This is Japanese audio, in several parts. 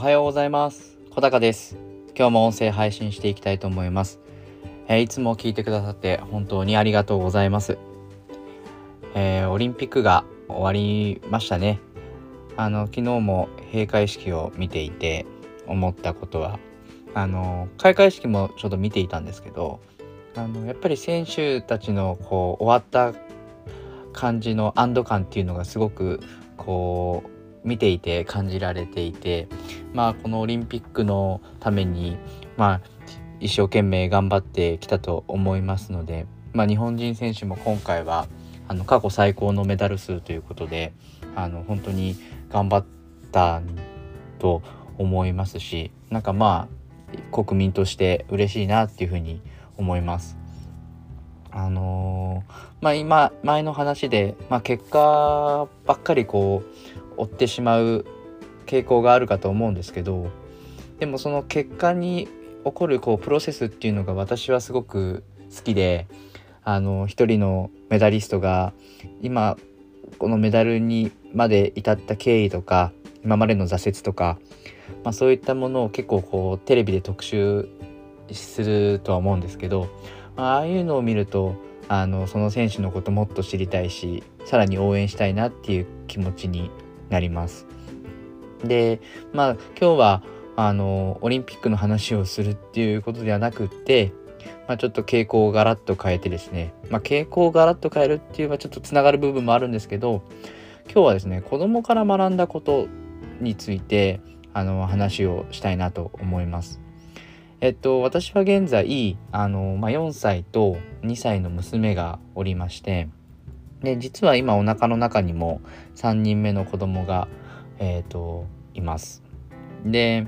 はようございます。小高です。今日も音声配信していきたいと思います、えー、いつも聞いてくださって本当にありがとうございます、えー、オリンピックが終わりましたね。あの昨日も閉会式を見ていて思ったことは。あの開会式もちょっと見ていたんですけどあのやっぱり選手たちのこう終わった感じの安堵感っていうのがすごくこう見ていて感じられていてまあこのオリンピックのためにまあ一生懸命頑張ってきたと思いますので、まあ、日本人選手も今回はあの過去最高のメダル数ということであの本当に頑張ったと思いますしなんかまあ国民として嬉しいなっていうふうに思います。あのー、まあ今前の話で、まあ、結果ばっかりこう追ってしまう傾向があるかと思うんですけどでもその結果に起こるこうプロセスっていうのが私はすごく好きであの一人のメダリストが今このメダルにまで至った経緯とか今までの挫折とか、まあ、そういったものを結構こうテレビで特集するとは思うんですけどああいうのを見るとあのその選手のこともっと知りたいしさらに応援したいなっていう気持ちになります。でまあ今日はあのオリンピックの話をするっていうことではなくって、まあ、ちょっと傾向をガラッと変えてですね、まあ、傾向をガラッと変えるっていうのはちょっとつながる部分もあるんですけど今日はですね子供から学んだことについてあの話をしたいなと思います。えっと、私は現在、あの、まあ、4歳と2歳の娘がおりまして、で、実は今お腹の中にも3人目の子供が、えっと、います。で、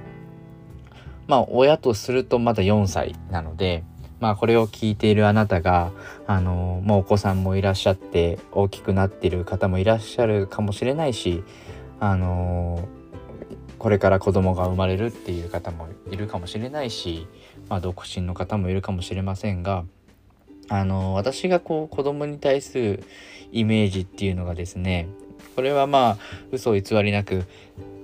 まあ、親とするとまだ4歳なので、まあ、これを聞いているあなたが、あの、まあ、お子さんもいらっしゃって、大きくなっている方もいらっしゃるかもしれないし、あのこれから子供が生まれるっていう方もいるかもしれないし、まあ、独身の方もいるかもしれませんがあの私がこう子供に対するイメージっていうのがですねこれはまあ嘘偽りなく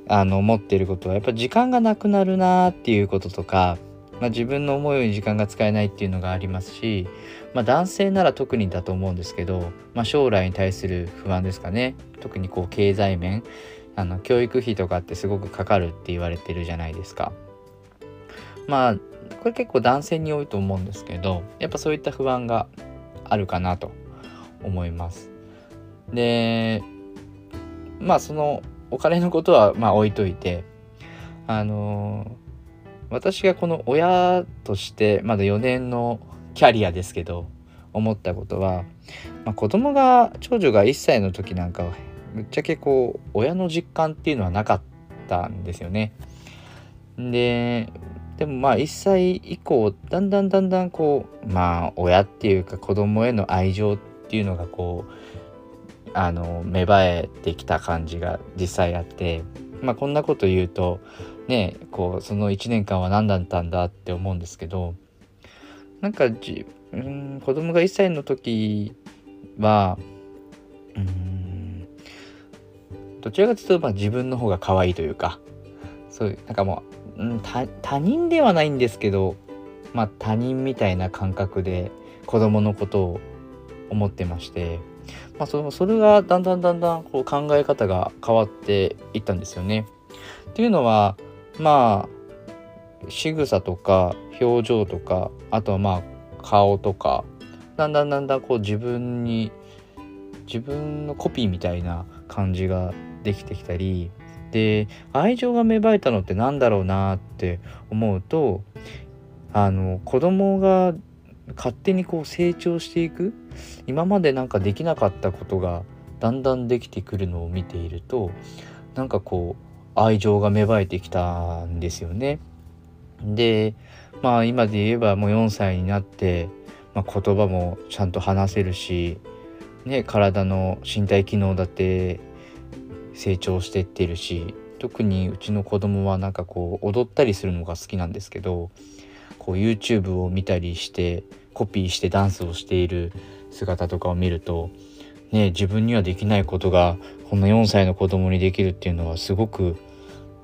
あの持ってることはやっぱ時間がなくなるなっていうこととか、まあ、自分の思うように時間が使えないっていうのがありますし、まあ、男性なら特にだと思うんですけど、まあ、将来に対する不安ですかね特にこう経済面あの教育費とかってすごくかかるって言われてるじゃないですか。まあこれ結構男性に多いと思うんですけどやっぱそういった不安があるかなと思います。でまあそのお金のことはまあ置いといてあの私がこの親としてまだ4年のキャリアですけど思ったことは、まあ、子供が長女が1歳の時なんかはぶっちゃけこう親の実感っていうのはなかったんですよね。ででもまあ1歳以降だんだんだんだんこうまあ親っていうか子供への愛情っていうのがこうあの芽生えてきた感じが実際あってまあこんなこと言うとねこうその1年間は何だったんだって思うんですけどなんかじうん子供が1歳の時はうんどちらかというとまあ自分の方が可愛いというかそういうなんかもう、うん、他人ではないんですけどまあ他人みたいな感覚で子供のことを思ってまして、まあ、そのそれがだんだんだんだんこう考え方が変わっていったんですよね。っていうのはまあ仕草とか表情とかあとはまあ顔とかだんだんだんだんこう自分に自分のコピーみたいな感じができてきたりで愛情が芽生えたのって何だろうなって思うとあの子供が勝手にこう成長していく今までなんかできなかったことがだんだんできてくるのを見ているとなんかこう愛情が芽生えてきたんですよね。でまあ今で言えばもう4歳になって、まあ、言葉もちゃんと話せるし、ね、体の身体機能だって成長してってるし特にうちの子供はなんかこう踊ったりするのが好きなんですけどこう YouTube を見たりしてコピーしてダンスをしている姿とかを見るとね自分にはできないことがこんな4歳の子供にできるっていうのはすごく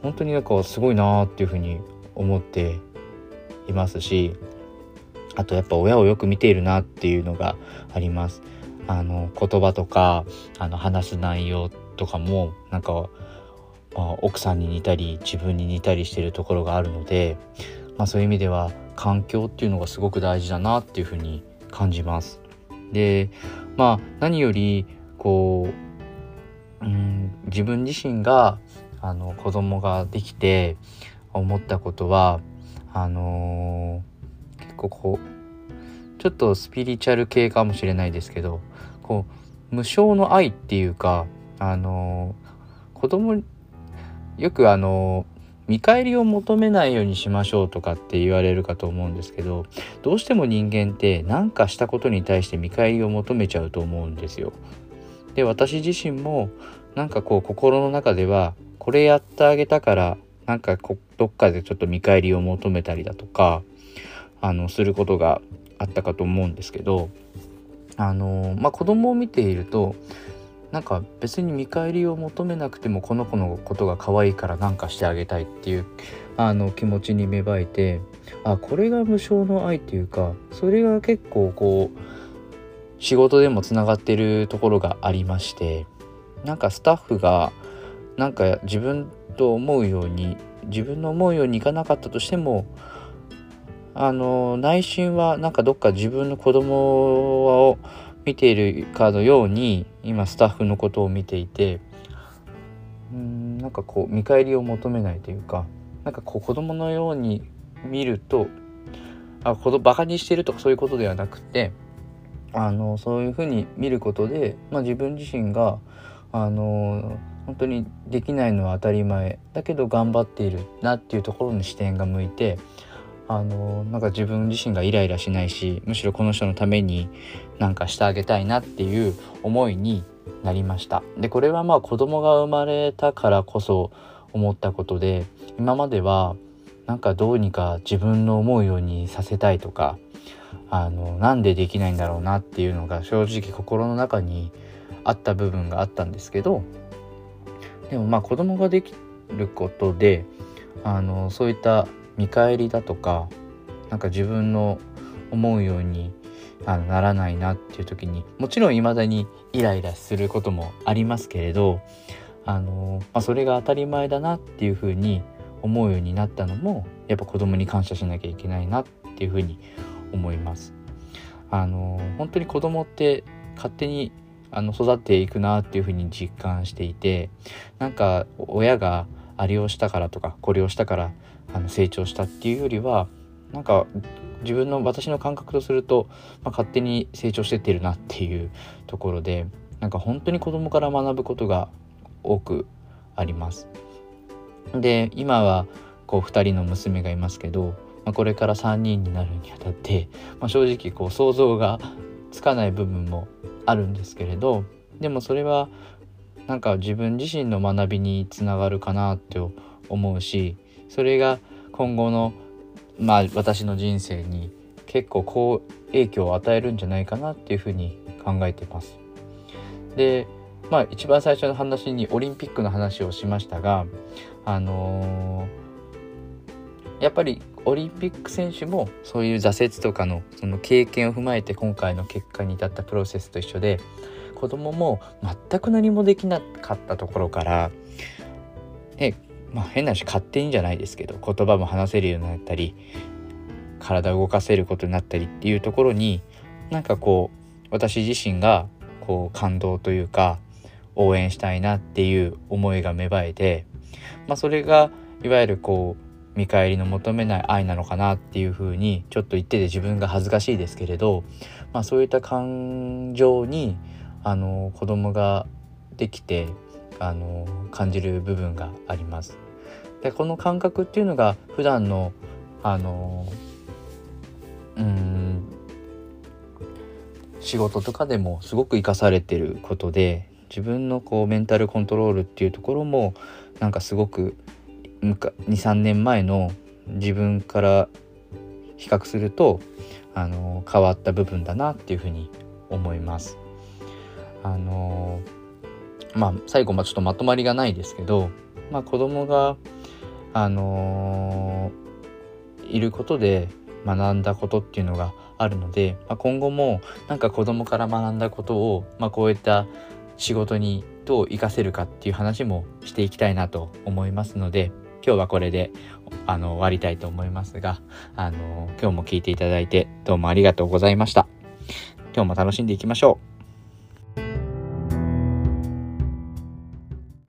本当になんかすごいなーっていうふうに思っていますしあとやっぱ親をよく見ているなっていうのがあります。あの言葉とかあの話す内容とかもなんか、まあ、奥さんに似たり自分に似たりしてるところがあるので、まあ、そういう意味では環境っていうのがすごく大事だなっていうふうに感じます。でまあ何よりこう、うん、自分自身があの子供ができて思ったことはあのー、結構こうちょっとスピリチュアル系かもしれないですけどこう無償の愛っていうかあの、子供よくあの見返りを求めないようにしましょうとかって言われるかと思うんですけどどうしても人間って何かしたことに対して見返りを求めちゃうと思うんですよ。で私自身もなんかこう心の中ではこれやってあげたからなんかどっかでちょっと見返りを求めたりだとかあのすることがあったかと思うんですけどあのまあ子供を見ているとなんか別に見返りを求めなくてもこの子のことが可愛いから何かしてあげたいっていうあの気持ちに芽生えてあこれが無償の愛っていうかそれが結構こう仕事でもつながってるところがありましてなんかスタッフがなんか自分と思うように自分の思うようにいかなかったとしてもあの内心はなんかどっか自分の子供を見ているかのように今スタッフのことを見ていてうんなんかこう見返りを求めないというかなんかこう子供のように見るとあ子供バカにしてるとかそういうことではなくてあのそういうふうに見ることで、まあ、自分自身があの本当にできないのは当たり前。だけど頑張っているなっていうところに視点が向いてあのなんか自分自身がイライラしないしむしろこの人のためになんかしてあげたいなっていう思いになりました。でこれはまあ子供が生まれたからこそ思ったことで今まではなんかどうにか自分の思うようにさせたいとかあのなんでできないんだろうなっていうのが正直心の中にあった部分があったんですけどでもまあ子供ができることであのそういった見返りだとかなんか自分の思うようにあのならないなっていう時にもちろん未だにイライラすることもありますけれどあの、まあ、それが当たり前だなっていうふうに思うようになったのもやっぱ子供に感謝しなきゃいけないなっていうふうに思います。あの本当に子供って勝手にあの育っていくなっていうふうに実感していてなんか親があれをしたからとかこれをしたからあの成長したっていうよりはなんか自分の私の感覚とすると、まあ、勝手に成長してってるなっていうところでなんか本当に子供から学ぶことが多くあります。で今はこう2人の娘がいますけど、まあ、これから3人になるにあたって、まあ、正直こう想像がつかない部分もあるんですけれどでもそれはなんか自分自身の学びにつながるかなって思うしそれが今後のまあ私の人生に結構好影響を与えるんじゃないかなっていうふうに考えてます。でまあ一番最初の話にオリンピックの話をしましたがあのー、やっぱりオリンピック選手もそういう挫折とかのその経験を踏まえて今回の結果に至ったプロセスと一緒で子供も全く何もできなかったところから、ね、まあ変な話勝手にじゃないですけど言葉も話せるようになったり体を動かせることになったりっていうところになんかこう私自身がこう感動というか応援したいなっていう思いが芽生えて、まあ、それがいわゆるこう見返りの求めない愛なのかなっていうふうにちょっと言ってて自分が恥ずかしいですけれど、まあ、そういった感情にあの子供ができてあの感じる部分があります。でこの感覚っていうのが普段のあのうん仕事とかでもすごく生かされてることで自分のこうメンタルコントロールっていうところもなんかすごく23年前の自分から比較するとあの変わった部分だなっていうふうに思います。あのまあ最後まちょっとまとまりがないですけど、まあ、子供があの、いることで学んだことっていうのがあるので、まあ、今後もなんか子供から学んだことを、まあ、こういった仕事にどう活かせるかっていう話もしていきたいなと思いますので今日はこれであの終わりたいと思いますがあの今日も聞いていただいてどうもありがとうございました。今日も楽しんでいきましょう。